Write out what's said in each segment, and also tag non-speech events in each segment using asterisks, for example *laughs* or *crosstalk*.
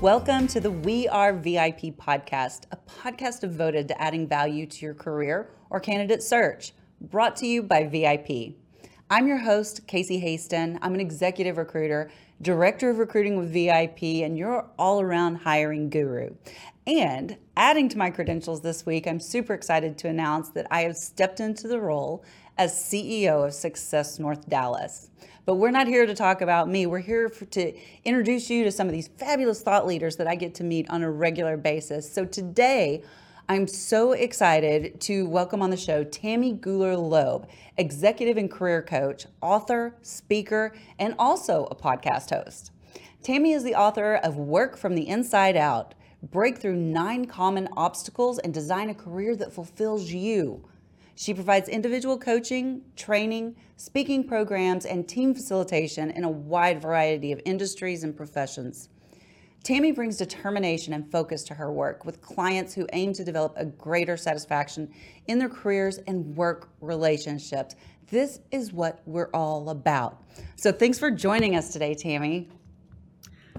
Welcome to the We Are VIP podcast, a podcast devoted to adding value to your career or candidate search, brought to you by VIP. I'm your host, Casey Hasten. I'm an executive recruiter, director of recruiting with VIP, and your all around hiring guru. And adding to my credentials this week, I'm super excited to announce that I have stepped into the role as CEO of Success North Dallas. But we're not here to talk about me. We're here for, to introduce you to some of these fabulous thought leaders that I get to meet on a regular basis. So today, I'm so excited to welcome on the show Tammy Gooler Loeb, executive and career coach, author, speaker, and also a podcast host. Tammy is the author of Work from the Inside Out Break Through Nine Common Obstacles and Design a Career That Fulfills You. She provides individual coaching, training, speaking programs, and team facilitation in a wide variety of industries and professions. Tammy brings determination and focus to her work with clients who aim to develop a greater satisfaction in their careers and work relationships. This is what we're all about. So, thanks for joining us today, Tammy.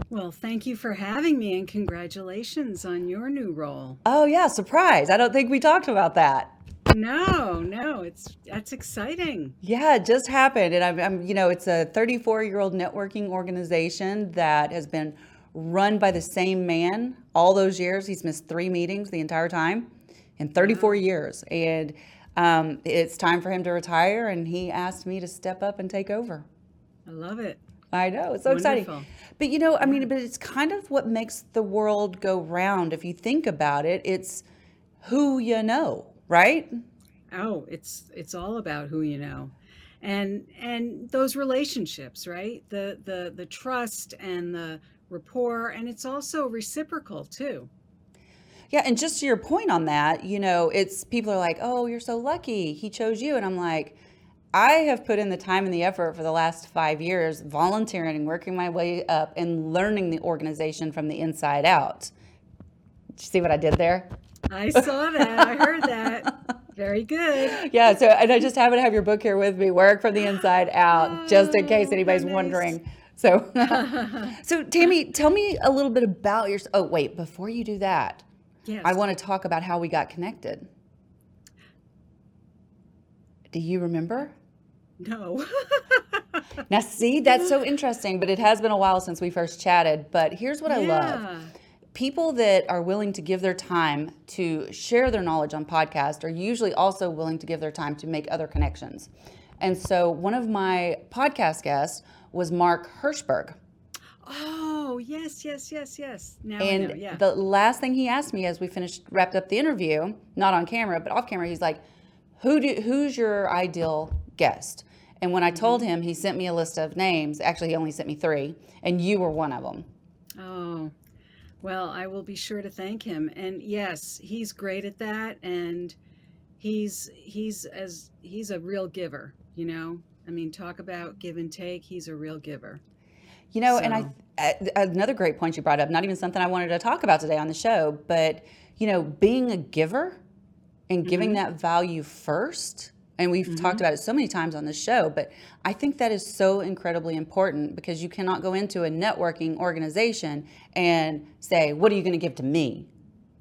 Well, thank you for having me and congratulations on your new role. Oh, yeah, surprise. I don't think we talked about that. No, no, it's that's exciting. Yeah, it just happened. And I'm, I'm you know, it's a 34 year old networking organization that has been run by the same man all those years. He's missed three meetings the entire time in 34 wow. years. And um, it's time for him to retire. And he asked me to step up and take over. I love it. I know. It's so Wonderful. exciting. But you know, I mean, but it's kind of what makes the world go round. If you think about it, it's who you know, right? Oh, it's it's all about who you know. And and those relationships right? The the the trust and the rapport and it's also reciprocal too. Yeah and just to your point on that you know it's people are like oh you're so lucky he chose you and i'm like i have put in the time and the effort for the last five years volunteering and working my way up and learning the organization from the inside out. Did you see what i did there? I saw that. I heard that *laughs* very good yeah so and i just happen to have your book here with me work from the inside *gasps* out just in case oh, anybody's wondering *laughs* so, *laughs* so *laughs* Tammy, tell me a little bit about your. Oh, wait, before you do that, yes. I want to talk about how we got connected. Do you remember? No. now, see, that's so interesting, but it has been a while since we first chatted. But here's what yeah. I love people that are willing to give their time to share their knowledge on podcast are usually also willing to give their time to make other connections. And so, one of my podcast guests was Mark Hirschberg. Oh, yes, yes, yes, yes. Now and yeah. the last thing he asked me as we finished wrapped up the interview, not on camera, but off camera, he's like, Who do who's your ideal guest? And when I told mm-hmm. him, he sent me a list of names. Actually, he only sent me three, and you were one of them. Oh, well, I will be sure to thank him. And yes, he's great at that, and he's he's as he's a real giver. You know, I mean, talk about give and take. He's a real giver. You know, so. and I another great point you brought up. Not even something I wanted to talk about today on the show, but you know, being a giver and giving mm-hmm. that value first. And we've mm-hmm. talked about it so many times on the show, but I think that is so incredibly important because you cannot go into a networking organization and say, "What are you going to give to me?"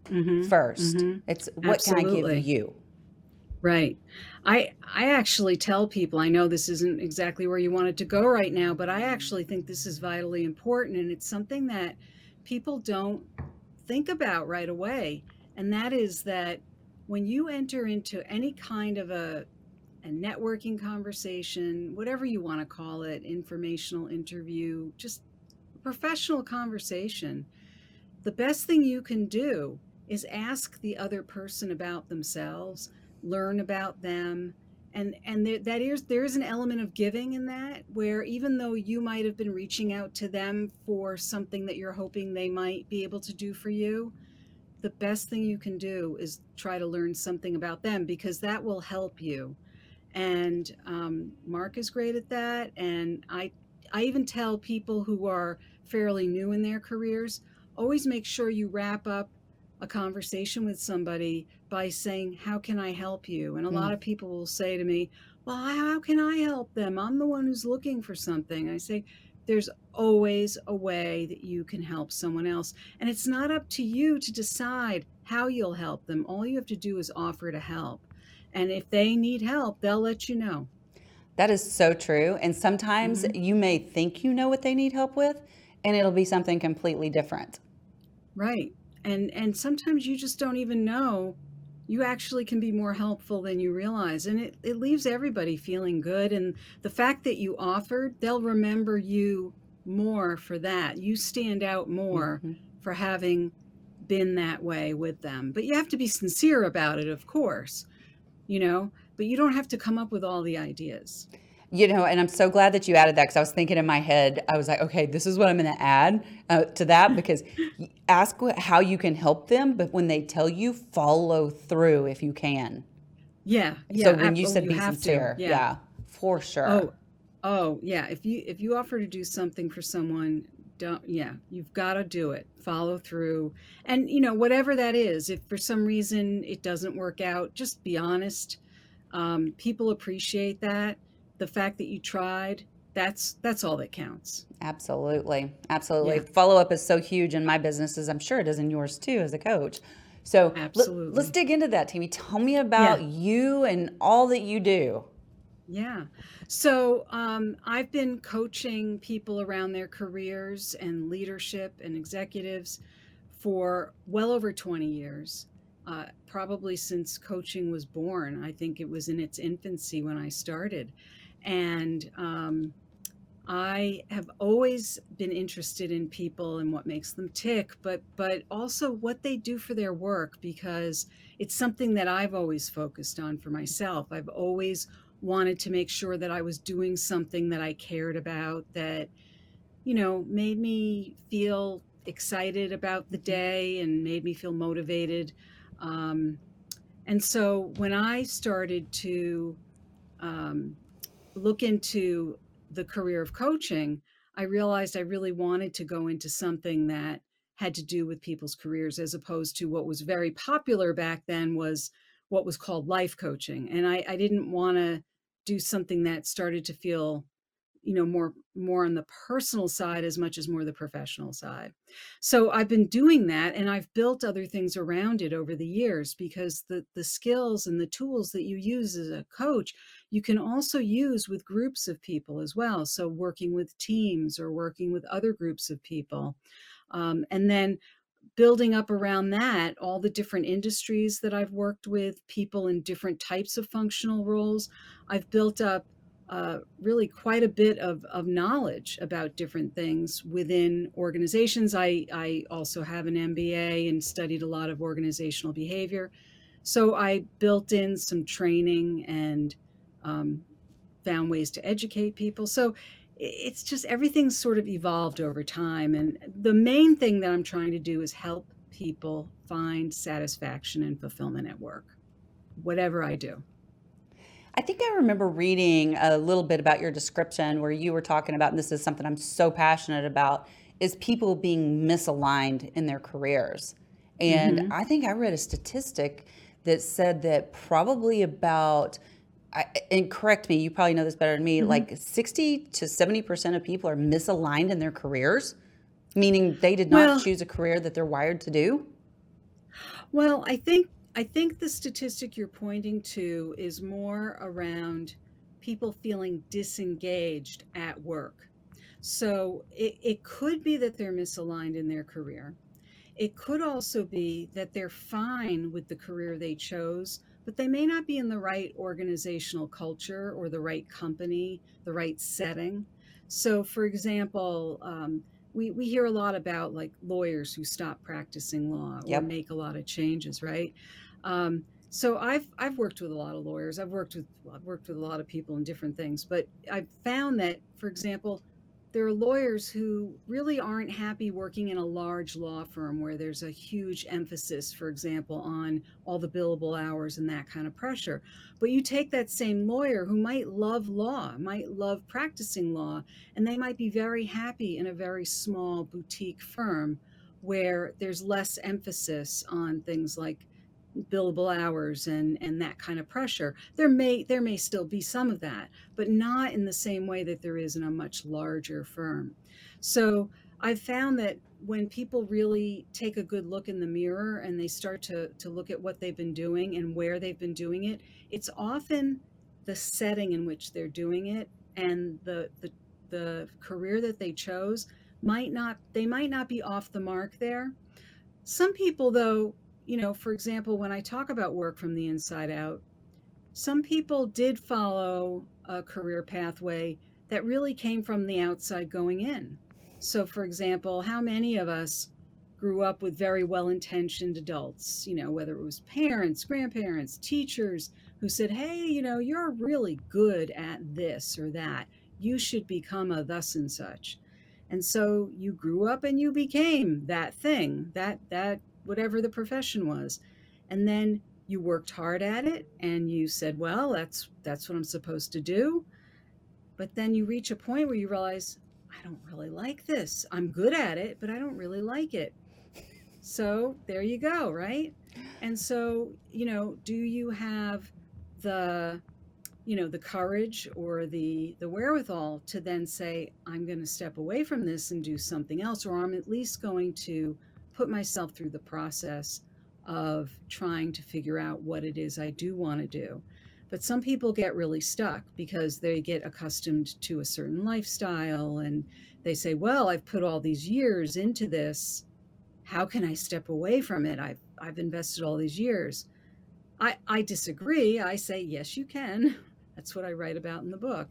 Mm-hmm. 1st mm-hmm. It's what Absolutely. can I give you? Right. I I actually tell people I know this isn't exactly where you wanted to go right now, but I actually think this is vitally important and it's something that people don't think about right away. And that is that when you enter into any kind of a a networking conversation, whatever you want to call it, informational interview, just professional conversation, the best thing you can do is ask the other person about themselves learn about them and and there, that is there is an element of giving in that where even though you might have been reaching out to them for something that you're hoping they might be able to do for you the best thing you can do is try to learn something about them because that will help you. And um, Mark is great at that. And I, I even tell people who are fairly new in their careers, always make sure you wrap up a conversation with somebody by saying, How can I help you? And a mm. lot of people will say to me, Well, how can I help them? I'm the one who's looking for something. I say, There's always a way that you can help someone else. And it's not up to you to decide how you'll help them. All you have to do is offer to help. And if they need help, they'll let you know. That is so true. And sometimes mm-hmm. you may think you know what they need help with, and it'll be something completely different. Right. And and sometimes you just don't even know you actually can be more helpful than you realize. And it, it leaves everybody feeling good. And the fact that you offered, they'll remember you more for that. You stand out more mm-hmm. for having been that way with them. But you have to be sincere about it, of course, you know, but you don't have to come up with all the ideas. You know, and I'm so glad that you added that because I was thinking in my head, I was like, okay, this is what I'm going to add uh, to that because ask how you can help them, but when they tell you, follow through if you can. Yeah. yeah so when you said you be sincere, yeah. yeah, for sure. Oh, oh, yeah. If you if you offer to do something for someone, don't yeah, you've got to do it. Follow through, and you know whatever that is. If for some reason it doesn't work out, just be honest. Um, people appreciate that the fact that you tried that's that's all that counts absolutely absolutely yeah. follow-up is so huge in my businesses i'm sure it is in yours too as a coach so absolutely. Let, us dig into that tammy tell me about yeah. you and all that you do yeah. So um, i've been coaching people around their careers and leadership and executives for well over 20 years uh, probably since coaching was born. I think it was in its infancy when i started. And um, I have always been interested in people and what makes them tick, but but also what they do for their work because it's something that I've always focused on for myself. I've always wanted to make sure that I was doing something that I cared about that you know made me feel excited about the mm-hmm. day and made me feel motivated. Um, and so when I started to um, look into the career of coaching, I realized I really wanted to go into something that had to do with people's careers as opposed to what was very popular back then was what was called life coaching. And I, I didn't want to do something that started to feel you know more more on the personal side as much as more the professional side so i've been doing that and i've built other things around it over the years because the the skills and the tools that you use as a coach you can also use with groups of people as well so working with teams or working with other groups of people um, and then building up around that all the different industries that i've worked with people in different types of functional roles i've built up uh, really quite a bit of, of knowledge about different things within organizations. I, I also have an MBA and studied a lot of organizational behavior. So I built in some training and um, found ways to educate people. So it's just everything's sort of evolved over time. And the main thing that I'm trying to do is help people find satisfaction and fulfillment at work, whatever I do. I think I remember reading a little bit about your description where you were talking about, and this is something I'm so passionate about, is people being misaligned in their careers. And mm-hmm. I think I read a statistic that said that probably about, and correct me, you probably know this better than me, mm-hmm. like 60 to 70% of people are misaligned in their careers, meaning they did not well, choose a career that they're wired to do. Well, I think I think the statistic you're pointing to is more around people feeling disengaged at work. So it, it could be that they're misaligned in their career. It could also be that they're fine with the career they chose, but they may not be in the right organizational culture or the right company, the right setting. So, for example, um, we, we hear a lot about like lawyers who stop practicing law or yep. make a lot of changes, right? Um, so I've I've worked with a lot of lawyers. I've worked with I've worked with a lot of people in different things, but I've found that, for example, there are lawyers who really aren't happy working in a large law firm where there's a huge emphasis, for example, on all the billable hours and that kind of pressure. But you take that same lawyer who might love law, might love practicing law, and they might be very happy in a very small boutique firm where there's less emphasis on things like billable hours and and that kind of pressure there may there may still be some of that but not in the same way that there is in a much larger firm. So i've found that when people really take a good look in the mirror and they start to to look at what they've been doing and where they've been doing it it's often the setting in which they're doing it and the the, the career that they chose might not they might not be off the mark there. Some people though you know, for example, when I talk about work from the inside out, some people did follow a career pathway that really came from the outside going in. So, for example, how many of us grew up with very well intentioned adults, you know, whether it was parents, grandparents, teachers who said, hey, you know, you're really good at this or that. You should become a thus and such. And so you grew up and you became that thing, that that whatever the profession was. And then you worked hard at it and you said, well, that's that's what I'm supposed to do. But then you reach a point where you realize, I don't really like this. I'm good at it, but I don't really like it. So there you go, right? And so, you know, do you have the you know the courage or the the wherewithal to then say i'm going to step away from this and do something else or i'm at least going to put myself through the process of trying to figure out what it is I do want to do. But some people get really stuck because they get accustomed to a certain lifestyle and they say, Well, I've put all these years into this. How can I step away from it? I've, I've invested all these years. I, I disagree. I say, Yes, you can. *laughs* That's what I write about in the book.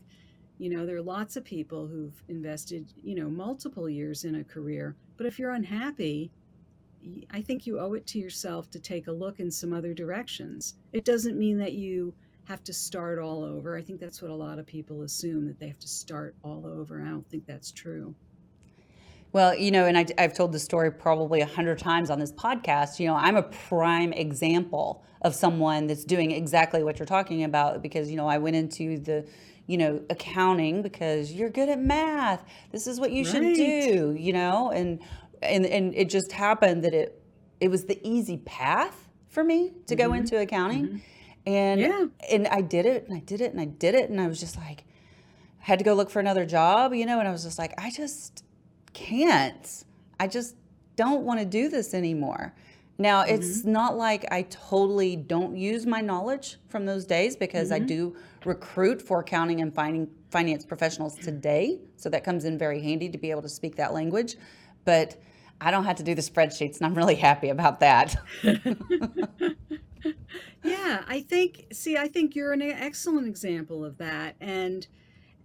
You know, there are lots of people who've invested, you know, multiple years in a career. But if you're unhappy, I think you owe it to yourself to take a look in some other directions. It doesn't mean that you have to start all over. I think that's what a lot of people assume that they have to start all over. I don't think that's true. Well, you know, and I, have told the story probably a hundred times on this podcast. You know, I'm a prime example of someone that's doing exactly what you're talking about because, you know, I went into the, you know, accounting because you're good at math. This is what you right. should do, you know, and and and it just happened that it it was the easy path for me to mm-hmm. go into accounting. Mm-hmm. And yeah. and I did it and I did it and I did it and I was just like I had to go look for another job, you know, and I was just like I just can't. I just don't want to do this anymore. Now, mm-hmm. it's not like I totally don't use my knowledge from those days because I mm-hmm. do recruit for accounting and finding finance professionals today. So that comes in very handy to be able to speak that language but I don't have to do the spreadsheets, and I'm really happy about that. *laughs* yeah, I think. See, I think you're an excellent example of that, and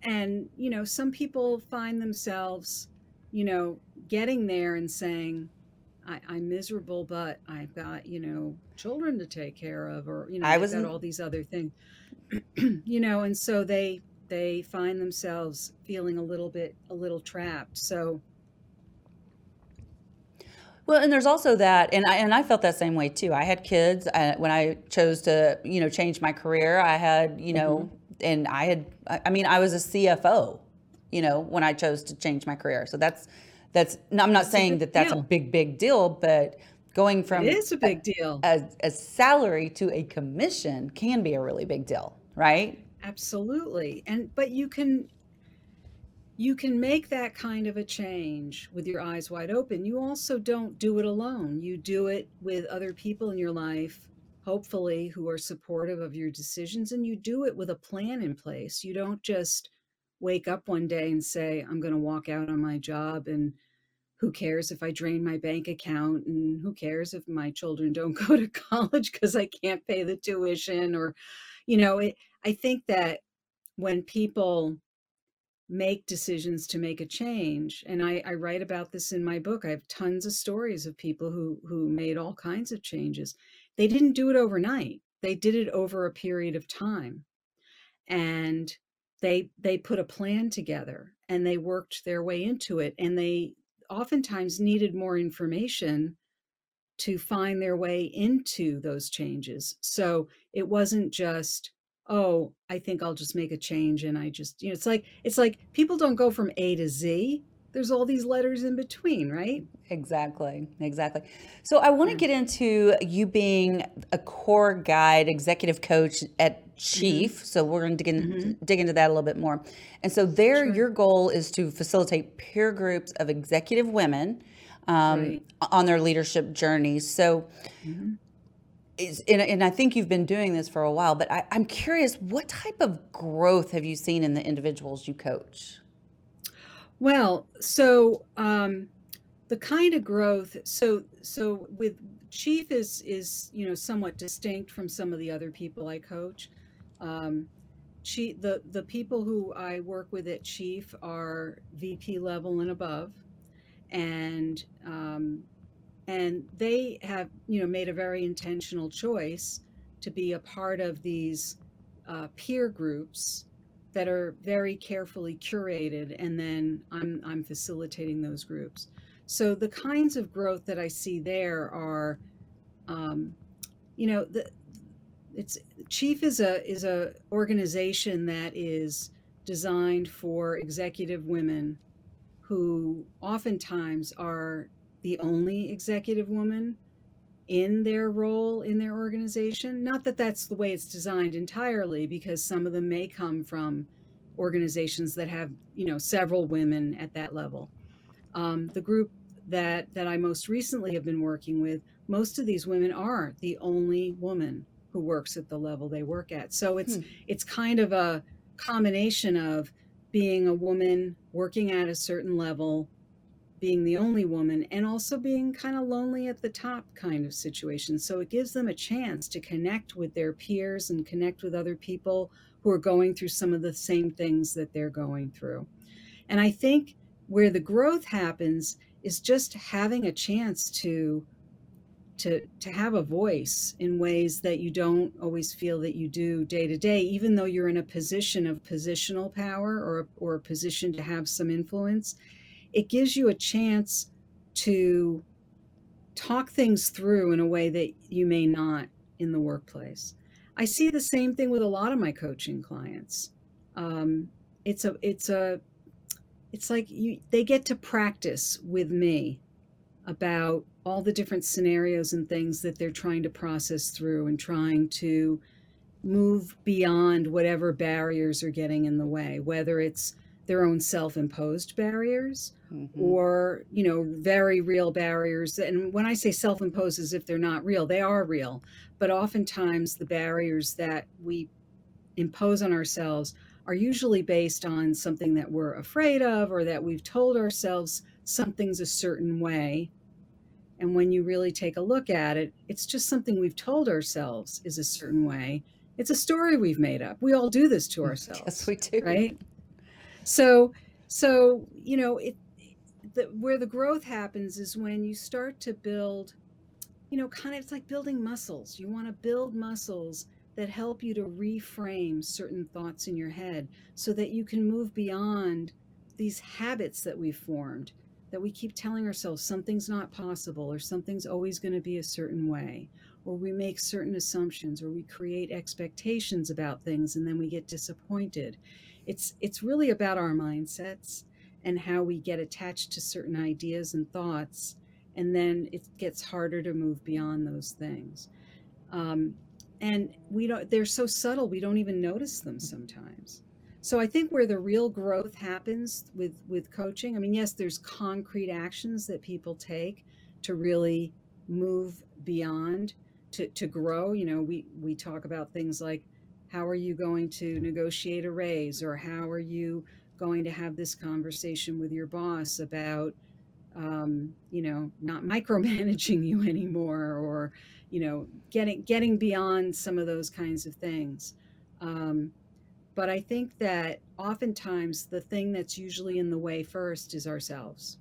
and you know, some people find themselves, you know, getting there and saying, I, am miserable, but I've got, you know, children to take care of, or you know, I was got all these other things, *clears throat* you know, and so they they find themselves feeling a little bit a little trapped. So well, and there's also that, and I and I felt that same way too. I had kids I, when I chose to, you know, change my career. I had, you know, mm-hmm. and I had, I mean, I was a CFO, you know, when I chose to change my career. So that's that's. I'm not saying that that's deal. a big big deal, but going from it is a big deal. A, a salary to a commission can be a really big deal, right? Absolutely, and but you can you can make that kind of a change with your eyes wide open. You also don't do it alone. You do it with other people in your life, hopefully, who are supportive of your decisions, and you do it with a plan in place. You don't just wake up one day and say, I'm going to walk out on my job and who cares if I drain my bank account and who cares if my children *laughs* don't go to college because I can't pay the tuition or you know it, I think that when people make decisions to make a change and I, I, write about this in my book. I have tons of stories of people who who made all kinds of changes. They didn't do it overnight. They did it over a period of time and they they put a plan together and they worked their way into it and they oftentimes needed more information to find their way into those changes. So it wasn't just, oh, I think I'll just make a change and I just, you know, it's like it's like people don't go from A to Z. There's all these letters in between, right? Exactly, exactly. So I want to get into you being a core guide, executive coach at Chief. Mm-hmm. So we're going to dig, in, mm-hmm. dig, into that a little bit more. And so there, sure. your goal is to facilitate peer groups of executive women um, right. on their leadership journeys. So. Mm-hmm. And, and, I think you've been doing this for a while, but I, I'm curious, what type of growth have you seen in the individuals you coach? Well, so um, the kind of growth, so so with Chief is is you know somewhat distinct from some of the other people I coach. Um, Chief, the the people who I work with at Chief are VP level and above, and um, and they have you know made a very intentional choice to be a part of these uh, peer groups that are very carefully curated, and then I'm I'm facilitating those groups. So the kinds of growth that I see there are, um, you know, the it's Chief is a is a organization that is designed for executive women who oftentimes are the only executive woman in their role in their organization. Not that that's the way it's designed entirely, because some of them may come from organizations that have you know several women at that level. Um, the group that that I most recently have been working with, most of these women are the only woman who works at the level they work at. So it's hmm. it's kind of a combination of being a woman working at a certain level being the only woman and also being kind of lonely at the top kind of situation. So it gives them a chance to connect with their peers and connect with other people who are going through some of the same things that they're going through. And I think where the growth happens is just having a chance to to to have a voice in ways that you don't always feel that you do day to day even though you're in a position of positional power or or a position to have some influence it gives you a chance to talk things through in a way that you may not in the workplace. I see the same thing with a lot of my coaching clients. Um, it's a it's a it's like you they get to practice with me about all the different scenarios and things that they're trying to process through and trying to move beyond whatever barriers are getting in the way whether it's their own self-imposed barriers mm-hmm. or you know very real barriers. And when i say self-imposed as if they're not real they are real. But oftentimes the barriers that we impose on ourselves are usually based on something that we're afraid of or that we've told ourselves something's a certain way. And when you really take a look at it it's just something we've told ourselves is a certain way. It's a story we've made up. We all do this to ourselves *laughs* yes we do. right? So so you know it the, where the growth happens is when you start to build you know kind of it's like building muscles. You want to build muscles that help you to reframe certain thoughts in your head so that you can move beyond these habits that we've formed that we keep telling ourselves something's not possible or something's always going to be a certain way or we make certain assumptions or we create expectations about things and then we get disappointed. It's it's really about our mindsets and how we get attached to certain ideas and thoughts and then it gets harder to move beyond those things. Um, and we don't they're so subtle we don't even notice them sometimes. So i think where the real growth happens with with coaching i mean yes there's concrete actions that people take to really move beyond to, to grow. You know we we talk about things like how are you going to negotiate a raise or how are you going to have this conversation with your boss about um, you know not *laughs* micromanaging you anymore or you know getting getting beyond some of those kinds of things um, but i think that oftentimes the thing that's usually in the way first is ourselves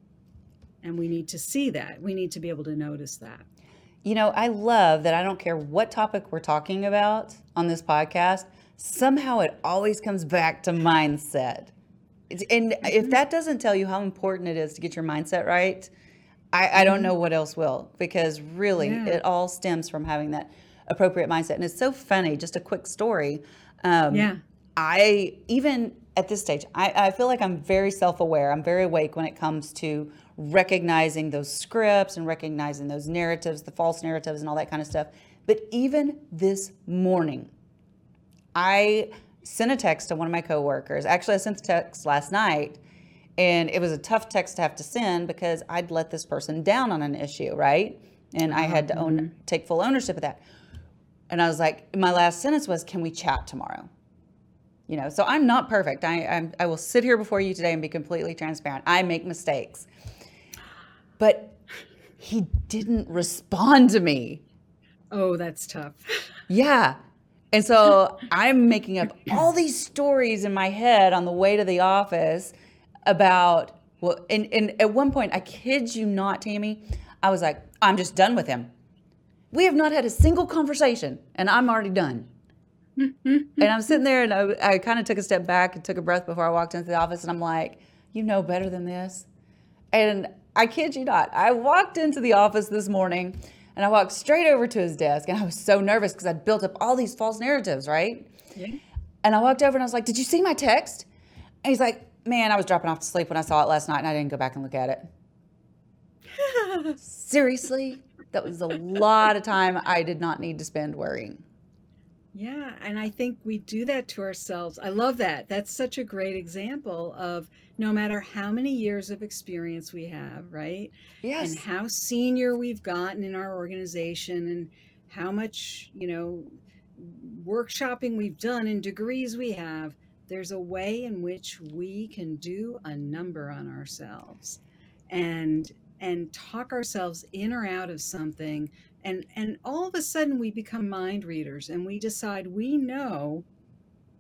and we need to see that we need to be able to notice that you know, I love that I don't care what topic we're talking about on this podcast. somehow it always comes back to mindset. And if Mm-hmm. that doesn't tell you how important it is to get your mindset right, I, I don't know what else will because really Mm-hmm. Yeah. it all stems from having that appropriate mindset. And it's so funny, just a quick story. Um, Yeah. I, even at this stage, I, I feel like I'm very self aware. I'm very awake when it comes to recognizing those scripts and recognizing those narratives, the false narratives, and all that kind of stuff. But even this morning, I sent a text to one of my coworkers. Actually, I sent the text last night, and it was a tough text to have to send because I'd let this person down on an issue, right? And I had to own mm-hmm. take full ownership of that. And I was like, my last sentence was, "Can we chat tomorrow?" You know, so I'm not perfect. I I'm, I will sit here before you today and be completely transparent. I make mistakes, but he didn't respond to me. Oh, that's tough. Yeah. And so I'm making up all these stories in my head on the way to the office about, well, and, and at one point, I kid you not, Tammy, I was like, I'm just done with him. We have not had a single conversation, and I'm already done. and I'm sitting there, and I, I kind of took a step back and took a breath before I walked into the office, and I'm like, you know better than this. And I kid you not, I walked into the office this morning and I walked straight over to his desk and I was so nervous because I'd built up all these false narratives, right? Yeah. And I walked over and I was like, Did you see my text? And he's like, Man, I was dropping off to sleep when I saw it last night and I didn't go back and look at it. *laughs* Seriously? That was a lot of time I did not need to spend worrying. Yeah, and I think we do that to ourselves. I love that. That's such a great example of no matter how many years of experience we have, right? Yes. And how senior we've gotten in our organization and how much, you know, workshopping we've done and degrees we have, there's a way in which we can do a number on ourselves and and talk ourselves in or out of something and and all of a sudden we become mind readers and we decide we know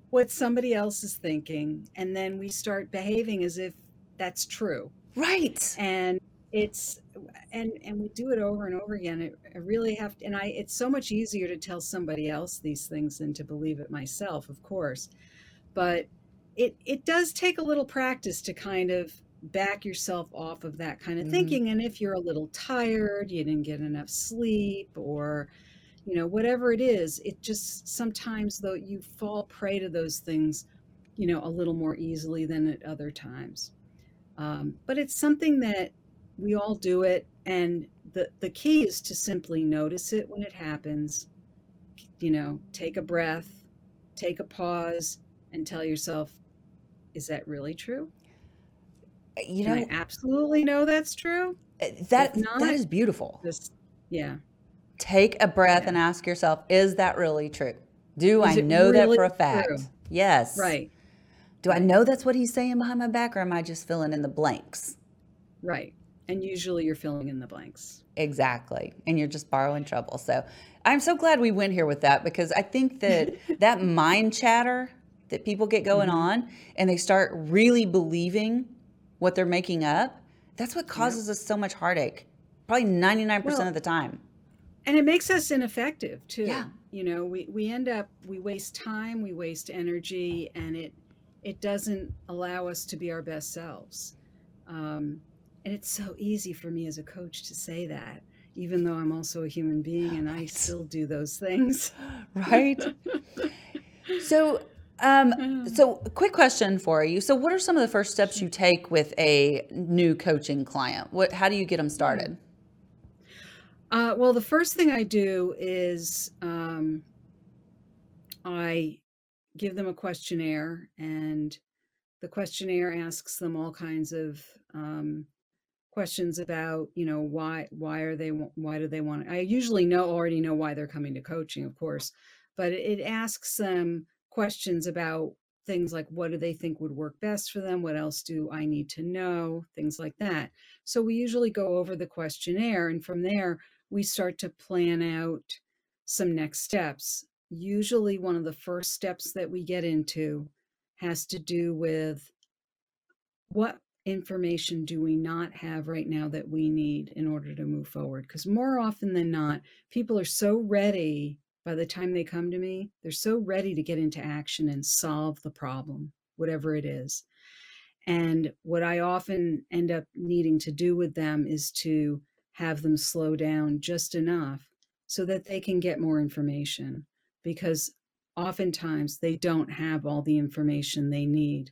what somebody else is thinking and then we start behaving as if that's true. Right. and it's and and we do it over and over again. It, I really have to, and i it's so much easier to tell somebody else these things than to believe it myself of course. But it it does take a little practice to kind of back yourself off of that kind of Mhm. thinking and if you're a little tired you didn't get enough sleep or you know whatever it is it just sometimes though you fall prey to those things you know a little more easily than at other times. Um, but it's something that we all do it and the the key is to simply notice it when it happens. You know take a breath take a pause and tell yourself is that really true You Can know, i absolutely know that's true that not- that is beautiful. this yeah Take a breath Yeah. and ask yourself, is that really true? Do Is I know that for a fact? true? Yes. right Do I know that's what he's saying behind my back or am I just filling in the blanks? right and usually you're filling in the blanks Exactly. And you're just borrowing trouble. So I'm so glad we went here with that because I think that *laughs* that mind chatter that people get going Mm-hmm. on and they start really believing what they're making up, that's what causes us so much heartache. Probably 99% Well, of the time. and it makes us ineffective too Yeah. you know we, we end up we waste time we waste energy and it it doesn't allow us to be our best selves um, and it's so easy for me as a coach to say that even though i'm also a human being and i still do those things Right? *laughs* so, um, so quick question for you. So, what are some of the first steps you take with a new coaching client? What, how do you get them started? Uh, well, the first thing I do is um, I give them a questionnaire, and the questionnaire asks them all kinds of um, questions about, you know, why why are they why do they want? I usually know already know why they're coming to coaching, of course, but it, it asks them questions about things like what do they think would work best for them what else do i need to know things like that so we usually go over the questionnaire and from there we start to plan out some next steps. Usually, one of the first steps that we get into has to do with what information do we not have right now that we need in order to move forward? Because more often than not, people are so ready by the time they come to me, they're so ready to get into action and solve the problem, whatever it is. And what I often end up needing to do with them is to have them slow down just enough so that they can get more information because oftentimes they don't have all the information they need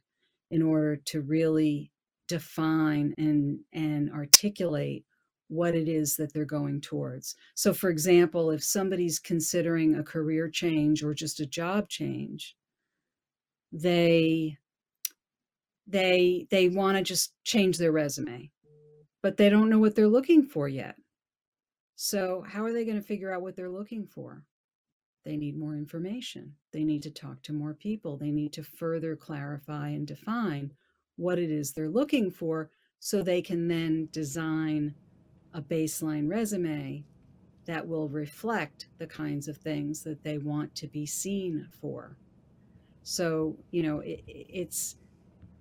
in order to really define and and articulate what it is that they're going towards. So for example, if somebody's considering a career change or just a job change, they they they want to just change their resume. But they don't know what they're looking for yet. So how are they going to figure out what they're looking for? They need more information. They need to talk to more people. They need to further clarify and define what it is they're looking for so they can then design a baseline resume that will reflect the kinds of things that they want to be seen for. So, you know, it, it's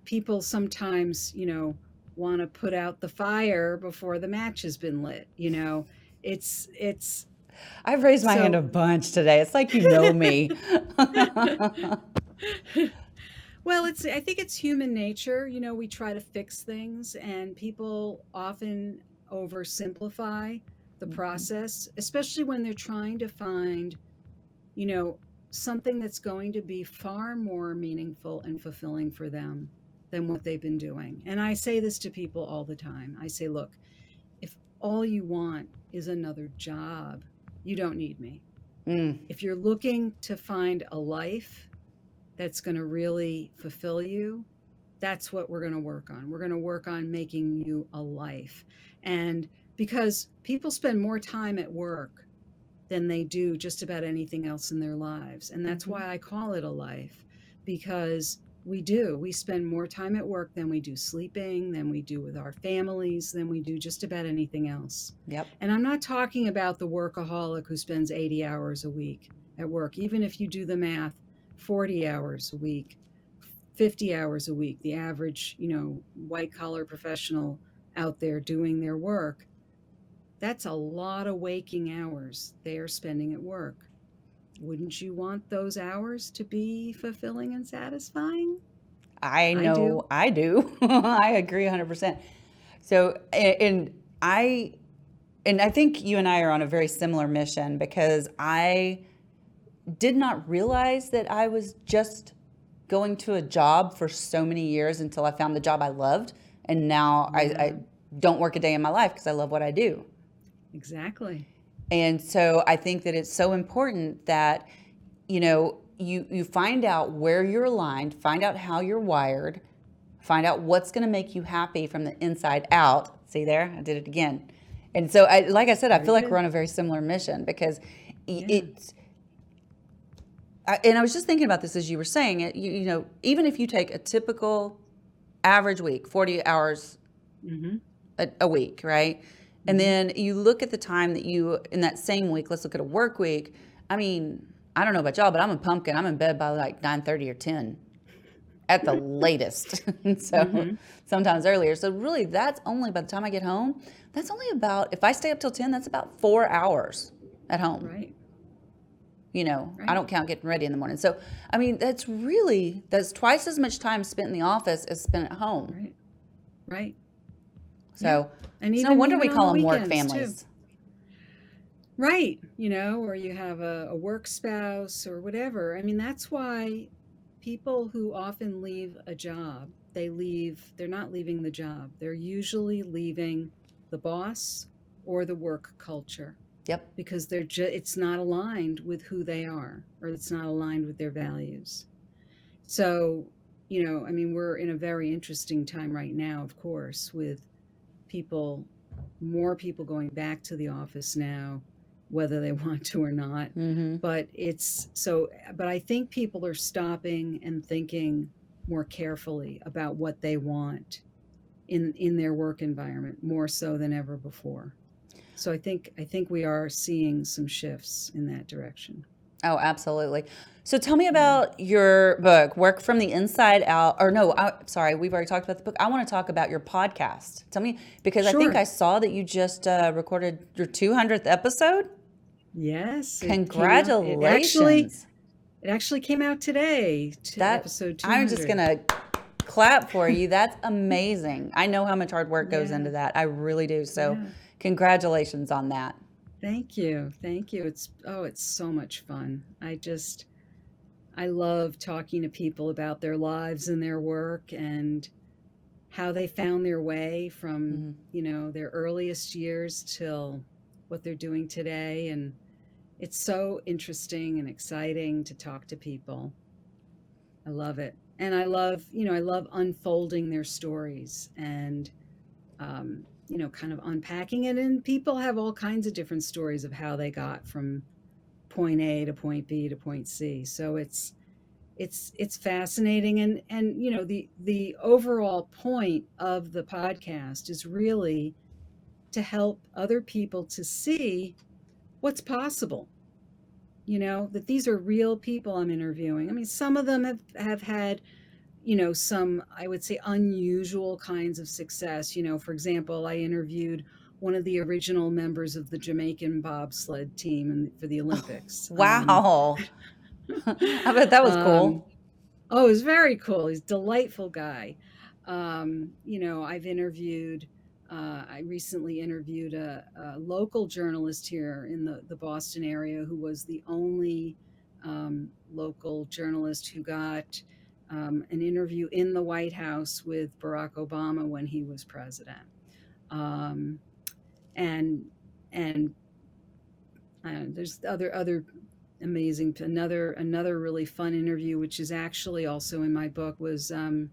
people sometimes, you know, want to put out the fire before the match has been lit, you know. It's it's I've raised my so, hand a bunch today. It's like you know me. *laughs* well, it's I think it's human nature. You know, we try to fix things and people often oversimplify the mm-hmm. process, especially when they're trying to find, you know, something that's going to be far more meaningful and fulfilling for them than what they've been doing. And I say this to people all the time. I say, look, if all you want is another job, you don't need me. Mm. If you're looking to find a life that's going to really fulfill you, that's what we're going to work on. We're going to work on making you a life. And because people spend more time at work than they do just about anything else in their lives. And that's mm-hmm. why I call it a life because we do. We spend more time at work than we do sleeping, than we do with our families, than we do just about anything else. Yep. And I'm not talking about the workaholic who spends 80 hours a week at work. Even if you do the math, 40 hours a week, 50 hours a week, the average, you know, white collar professional out there doing their work, that's a lot of waking hours they are spending at work. Wouldn't you want those hours to be fulfilling and satisfying? I know I do. I, do. *laughs* I agree 100%. So, and I, and I think you and I are on a very similar mission because I did not realize that I was just going to a job for so many years until I found the job I loved. And now I, I don't work a day in my life because I love what I do. Exactly. And so I think that it's so important that, you know, you, you find out where you're aligned, find out how you're wired, find out what's going to make you happy from the inside out. See there? I did it again. And so, I, like I said, I feel like we're on a very similar mission because yeah. it's, I, and I was just thinking about this as you were saying it. You, you, know, even if you take a typical average week, 40 hours mm-hmm. a, a, week, right? And mm-hmm. then you look at the time that you, in that same week, let's look at a work week. I mean, I don't know about y'all, but I'm a pumpkin. I'm in bed by like 9.30 or 10 at the *laughs* latest. *laughs* so mm-hmm. sometimes earlier. So really that's only by the time I get home, that's only about, if I stay up till 10, that's about four hours at home. Right. You know, right. I don't count getting ready in the morning. So, I mean, that's really, that's twice as much time spent in the office as spent at home. Right. Right. So, yeah. and even, no wonder we call them work families. Too. Right. You know, or you have a, a work spouse or whatever. I mean, that's why people who often leave a job, they leave, they're not leaving the job. They're usually leaving the boss or the work culture. Yep. Because they're just it's not aligned with who they are or it's not aligned with their values. So, you know, I mean, we're in a very interesting time right now, of course, with people, more people going back to the office now, whether they *laughs* want to or not. Mm-hmm. But it's so, but I think people are stopping and thinking more carefully about what they want in in their work environment more so than ever before. So I think I think we are seeing some shifts in that direction. Oh, absolutely. So tell me about your book, Work from the Inside Out. Or no, I, sorry, we've already talked about the book. I want to talk about your podcast. Tell me, because sure. I think I saw that you just uh, recorded your 200th episode. Yes. Congratulations. It, it, actually, it actually came out today to that, episode 200. I'm just going to clap for you. That's amazing. I know how much hard work goes yeah. into that. I really do. So, yeah. Congratulations on that. Thank you. Thank you. It's oh, it's so much fun. I just I love talking to people about their lives and their work and how they found their way from, mm-hmm. you know, their earliest years till what they're doing today and it's so interesting and exciting to talk to people. I love it. And I love, you know, I love unfolding their stories and um, you know, kind of unpacking it. And people have all kinds of different stories of how they got from point A to point B to point C. So it's it's it's fascinating and and you know the the overall point of the podcast is really to help other people to see what's possible you know that these are real people i'm interviewing i mean some of them have have had you know, some, I would say, unusual kinds of success. You know, for example, I interviewed one of the original members of the Jamaican bobsled team in, for the Olympics. wow. Um, *laughs* I bet that was cool. Um, oh, it was very cool. He's a delightful guy. Um, you know, I've interviewed, uh, I recently interviewed a, a, local journalist here in the, the Boston area who was the only um, local journalist who got um, an interview in the White House with Barack Obama when he was president, um, and and there's other other amazing another another really fun interview which is actually also in my book was um,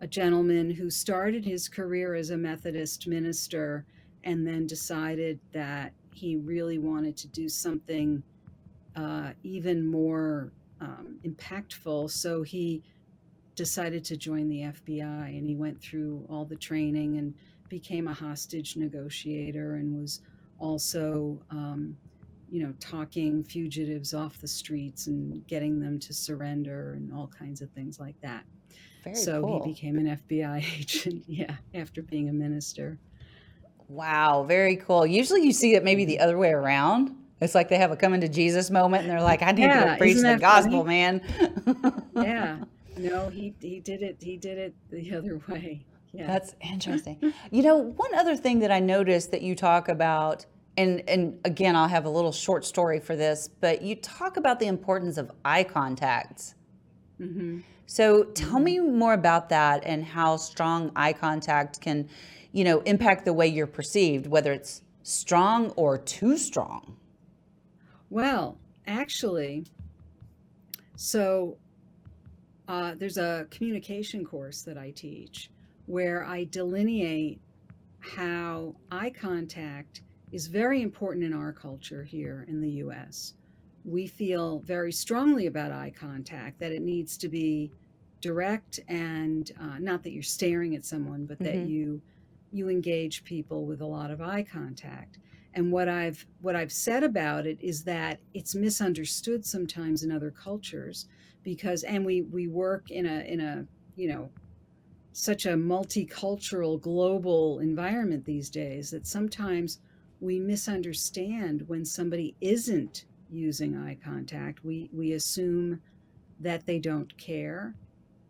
a gentleman who started his career as a Methodist minister and then decided that he really wanted to do something uh, even more um, impactful. So he decided to join the FBI and he went through all the training and became a hostage negotiator and was also, um, you know, talking fugitives off the streets and getting them to surrender and all kinds of things like that. Very so cool. he became an FBI *laughs* agent, yeah, after being a minister. Wow, very cool. Usually you see it maybe the other way around it's like they have a coming to Jesus moment and they're like, I need yeah, to preach the gospel, funny? man. yeah. *laughs* No, he he did it he did it the other way. Yeah. That's interesting. you know, one other thing that I noticed that you talk about and and again, I'll have a little short story for this, but you talk about the importance of eye contact. Mm-hmm. So tell mm-hmm. me more about that and how strong eye contact can, you know, impact the way you're perceived, whether it's strong or too strong. Well, actually, so uh, there's a communication course that I teach where I delineate how eye contact is very important in our culture here in the US. We feel very strongly about eye contact, that it needs to be direct and uh, not that you're staring at someone, but mm-hmm. that you you engage people with a lot of eye contact and what i've what i've said about it is that it's misunderstood sometimes in other cultures because and we we work in a in a you know such a multicultural global environment these days that sometimes we misunderstand when somebody isn't using eye contact. We we assume that they don't care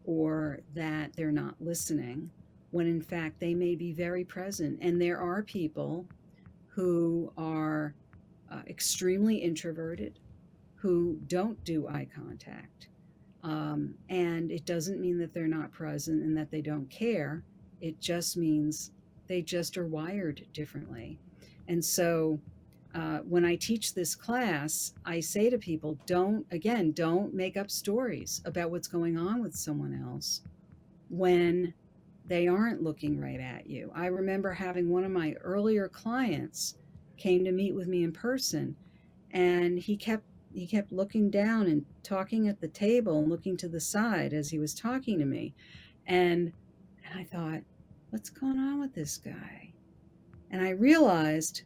or that they're not listening when in fact they may be very present. And there are people who are uh, extremely introverted, who don't do eye contact. Um, and it doesn't mean that they're not present and that they don't care. It just means they just are wired differently. And so uh, when I teach this class, I say to people, don't, again, don't make up stories about what's going on with someone else when they aren't looking right at you. I remember having one of my earlier clients came to meet with me in person and he kept he kept looking down and talking at the table and looking to the side as he was talking to me and, and I thought what's going on with this guy and I realized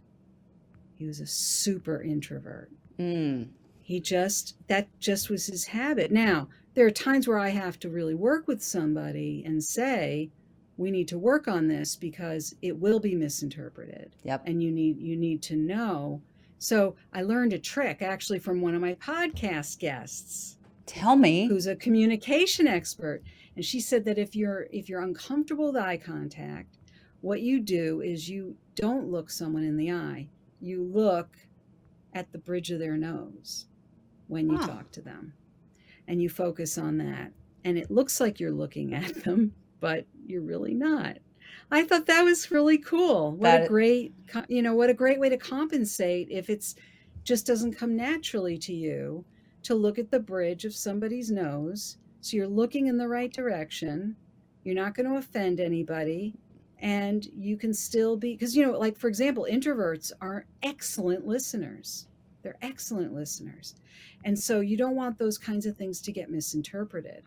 he was a super introvert mm. he just that just was his habit now there are times where I have to really work with somebody and say, we need to work on this because it will be misinterpreted. Yep. And you need you need to know So I learned a trick actually from one of my podcast guests. Tell me. Who's a communication expert. And she said that if you're if you're uncomfortable with eye contact, what you do is you don't look someone in the eye. You look at the bridge of their nose when you talk to them. And you focus on that. And it looks like you're looking at them, but you're really not. I thought that was really cool. What that, a great, you know, what a great way to compensate if it's just doesn't come naturally to you to look at the bridge of somebody's nose. So you're looking in the right direction. You're not going to offend anybody. And you can still be, because, you know, like for example, introverts are excellent listeners. They're excellent listeners. And so you don't want those kinds of things to get misinterpreted.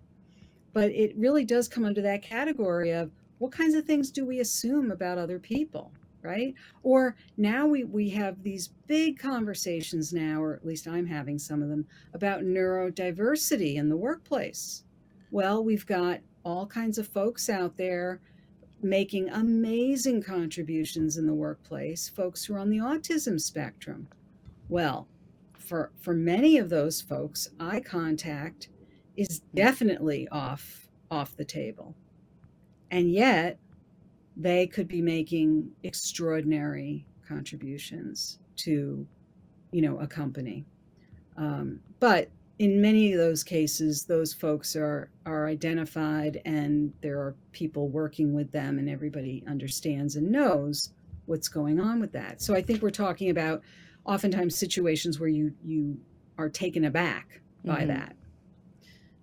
But it really does come under that category of what kinds of things do we assume about other people right? Or now we we have these big conversations now or at least i'm having some of them about neurodiversity in the workplace. Well we've got all kinds of folks out there making amazing contributions in the workplace folks who are on the autism spectrum. Well for for many of those folks eye contact is definitely off off the table. And yet they could be making extraordinary contributions to you know a company. Um, but in many of those cases those folks are are identified and there are people working with them and everybody understands and knows what's going on with that. So i think we're talking about oftentimes situations where you you are taken aback by mm-hmm. that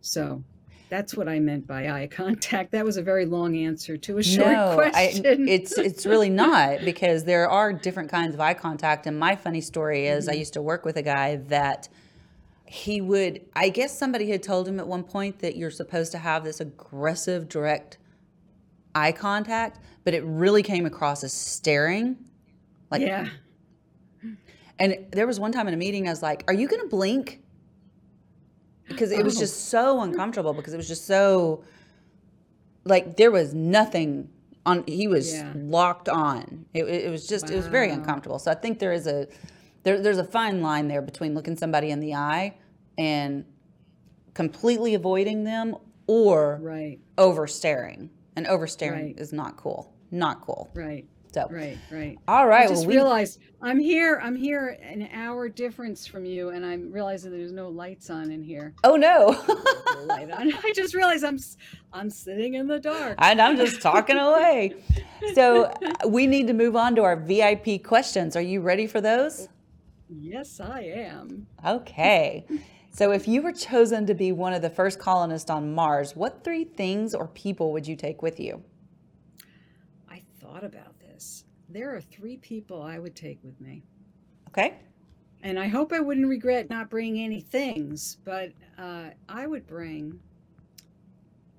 so that's what I meant by eye contact. That was a very long answer to a short no, question. I, *laughs* it's it's really not because there are different kinds of eye contact. And my funny story is, mm-hmm. I used to work with a guy that he would. I guess somebody had told him at one point that you're supposed to have this aggressive, direct eye contact, but it really came across as staring. Like, yeah. And there was one time in a meeting, I was like, "Are you going to blink?" Because it was oh. just so uncomfortable because it was just so like there was nothing on he was yeah. locked on it, it was just wow. it was very uncomfortable so i think there is a there, there's a fine line there between looking somebody in the eye and completely avoiding them or right. over staring and over staring right. is not cool not cool right so right, right. All right. I just well, we... realized I'm here. I'm here an hour difference from you, and I'm realizing there's no lights on in here. Oh no! *laughs* light on. I just realized I'm I'm sitting in the dark, and I'm just talking away. So *laughs* we need to move on to our VIP questions. Are you ready for those? Yes, I am. Okay. So, if you were chosen to be one of the first colonists on Mars, what three things or people would you take with you? I thought about there are three people I would take with me. Okay. And I hope I wouldn't regret not bringing any things, but uh, I would bring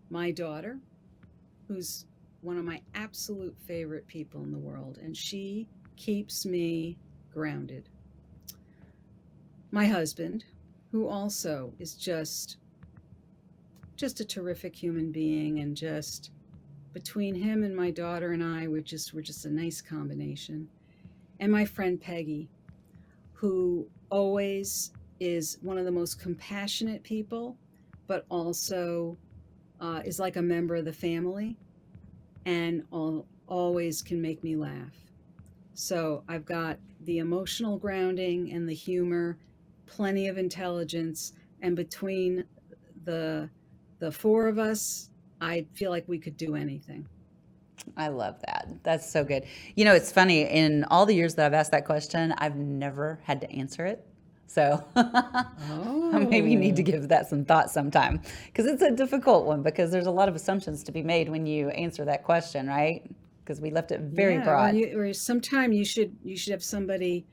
my daughter, who's one of my absolute favorite people in the world, and she keeps me grounded. My husband, who also is just just a terrific human being and just between him and my daughter and I, we're just we're just a nice combination. And my friend Peggy, who always is one of the most compassionate people, but also uh, is like a member of the family, and all, always can make me laugh. So I've got the emotional grounding and the humor, plenty of intelligence, and between the the four of us, I feel like we could do anything. I love that. That's so good. You know, it's funny. In all the years that I've asked that question, I've never had to answer it. So *laughs* oh. maybe you need to oh. give that some thought sometime because it's a difficult one because there's a lot of assumptions to be made when you answer that question, right? Because we left it very yeah, broad. Or, you, or sometime you should you should have somebody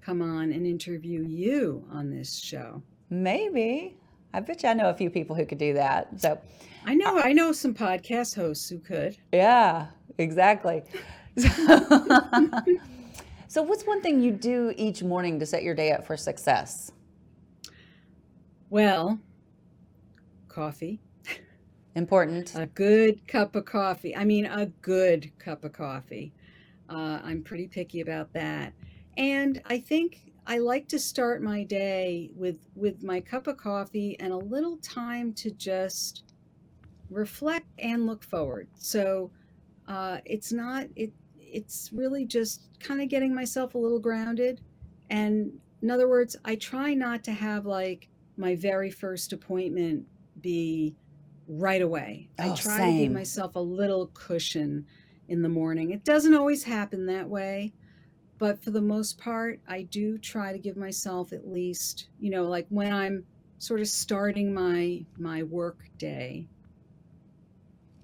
come on and interview you on this show. Maybe. I bet you I know a few people who could do that. So I know I know some podcast hosts who could. Yeah, exactly. *laughs* so what's one thing you do each morning to set your day up for success? Well, coffee. Important. A good cup of coffee. I mean, a good cup of coffee. Uh, I'm pretty picky about that. And I think I like to start my day with with my cup of coffee and a little time to just reflect and look forward. So uh, it's not it it's really just kind of getting myself a little grounded. And in other words, I try not to have like my very first appointment be right away. Oh, I try same. to give myself a little cushion in the morning. It doesn't always happen that way, but for the most part, I do try to give myself at least, you know, like when I'm sort of starting my my work day,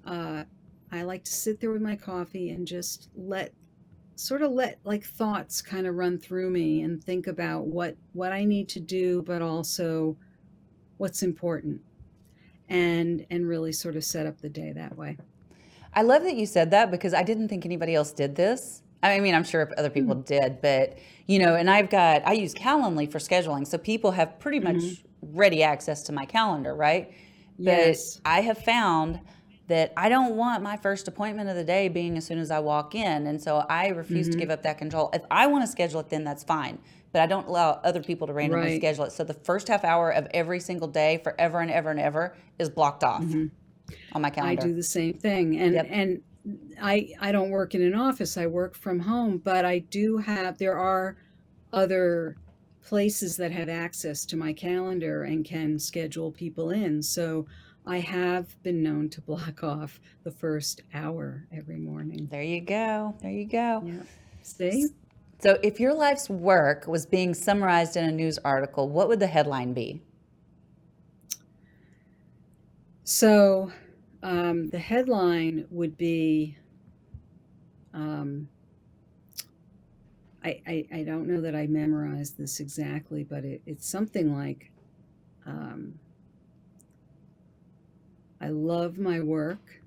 uh, I like to sit there with my coffee and just let sort of let like thoughts kind of run through me and think about what what I need to do, but also what's important and and really sort of set up the day that way. I love that you said that because I didn't think anybody else did this. I mean, I'm sure other people Mm-hmm. did, but you know, and I've got I use Calendly for scheduling, so people have pretty much ready access to my calendar, right? But Yes. I have found that I don't want my first appointment of the day being as soon as I walk in, and so I refuse Mm-hmm. to give up that control. If I want to schedule it, then that's fine. But I don't allow other people to randomly Right. schedule it. So the first half hour of every single day, forever and ever and ever, is blocked off on my calendar. I do the same thing. And Yep. and I I don't work in an office. I work from home, but I do have there are other places that have access to my calendar and can schedule people in. So I have been known to block *laughs* off the first hour every morning. There you go. There you go. Yeah. See? So, if your life's work was being summarized in a news article, what would the headline be? So um, the headline would be um, I, I, I don't know that I memorized this exactly, but it, it's something like um, I love my work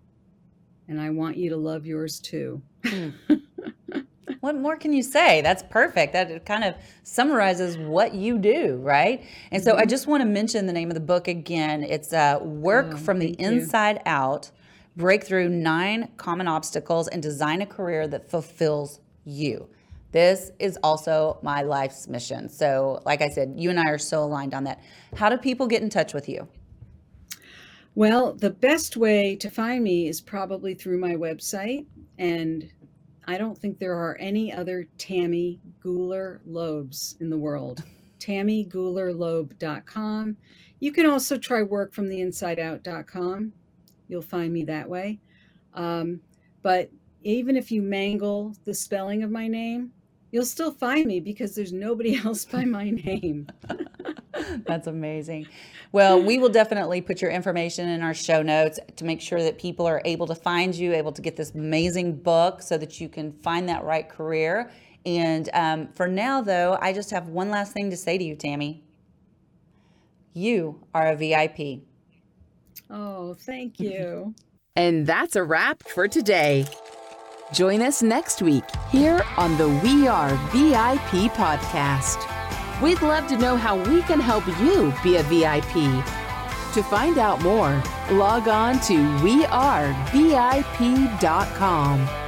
and I want you to love yours too. *laughs* What more can you say? That's perfect. That kind of summarizes what you do, right? And so, I just want to mention the name of the book again. It's uh, Work Oh, from the you. Inside Out Break Through Nine Common Obstacles and Design a Career that Fulfills You. This is also my life's mission. So, like I said, you and I are so aligned on that. How do people get in touch with you? Well, the best way to find me is probably through my website. And I don't think there are any other Tammy Gooler Loebs in the world. TammyGoolerLoeb.com. You can also try workfromtheinsideout.com. You'll find me that way. Um, but even if you mangle the spelling of my name, you'll still find me because there's nobody *laughs* else by my name. *laughs* *laughs* That's amazing. Well, we will definitely put your information in our show notes to make sure that people are able to find you, able to get this amazing book so that you can find that right career. And um, for now, though, I just have one last thing to say to you, Tammy. You are a VIP. Oh, thank you. *laughs* And that's a wrap for today. Join us next week here on the We Are VIP podcast. We'd love to know how we can help you be a VIP. To find out more, log on to wearevip.com.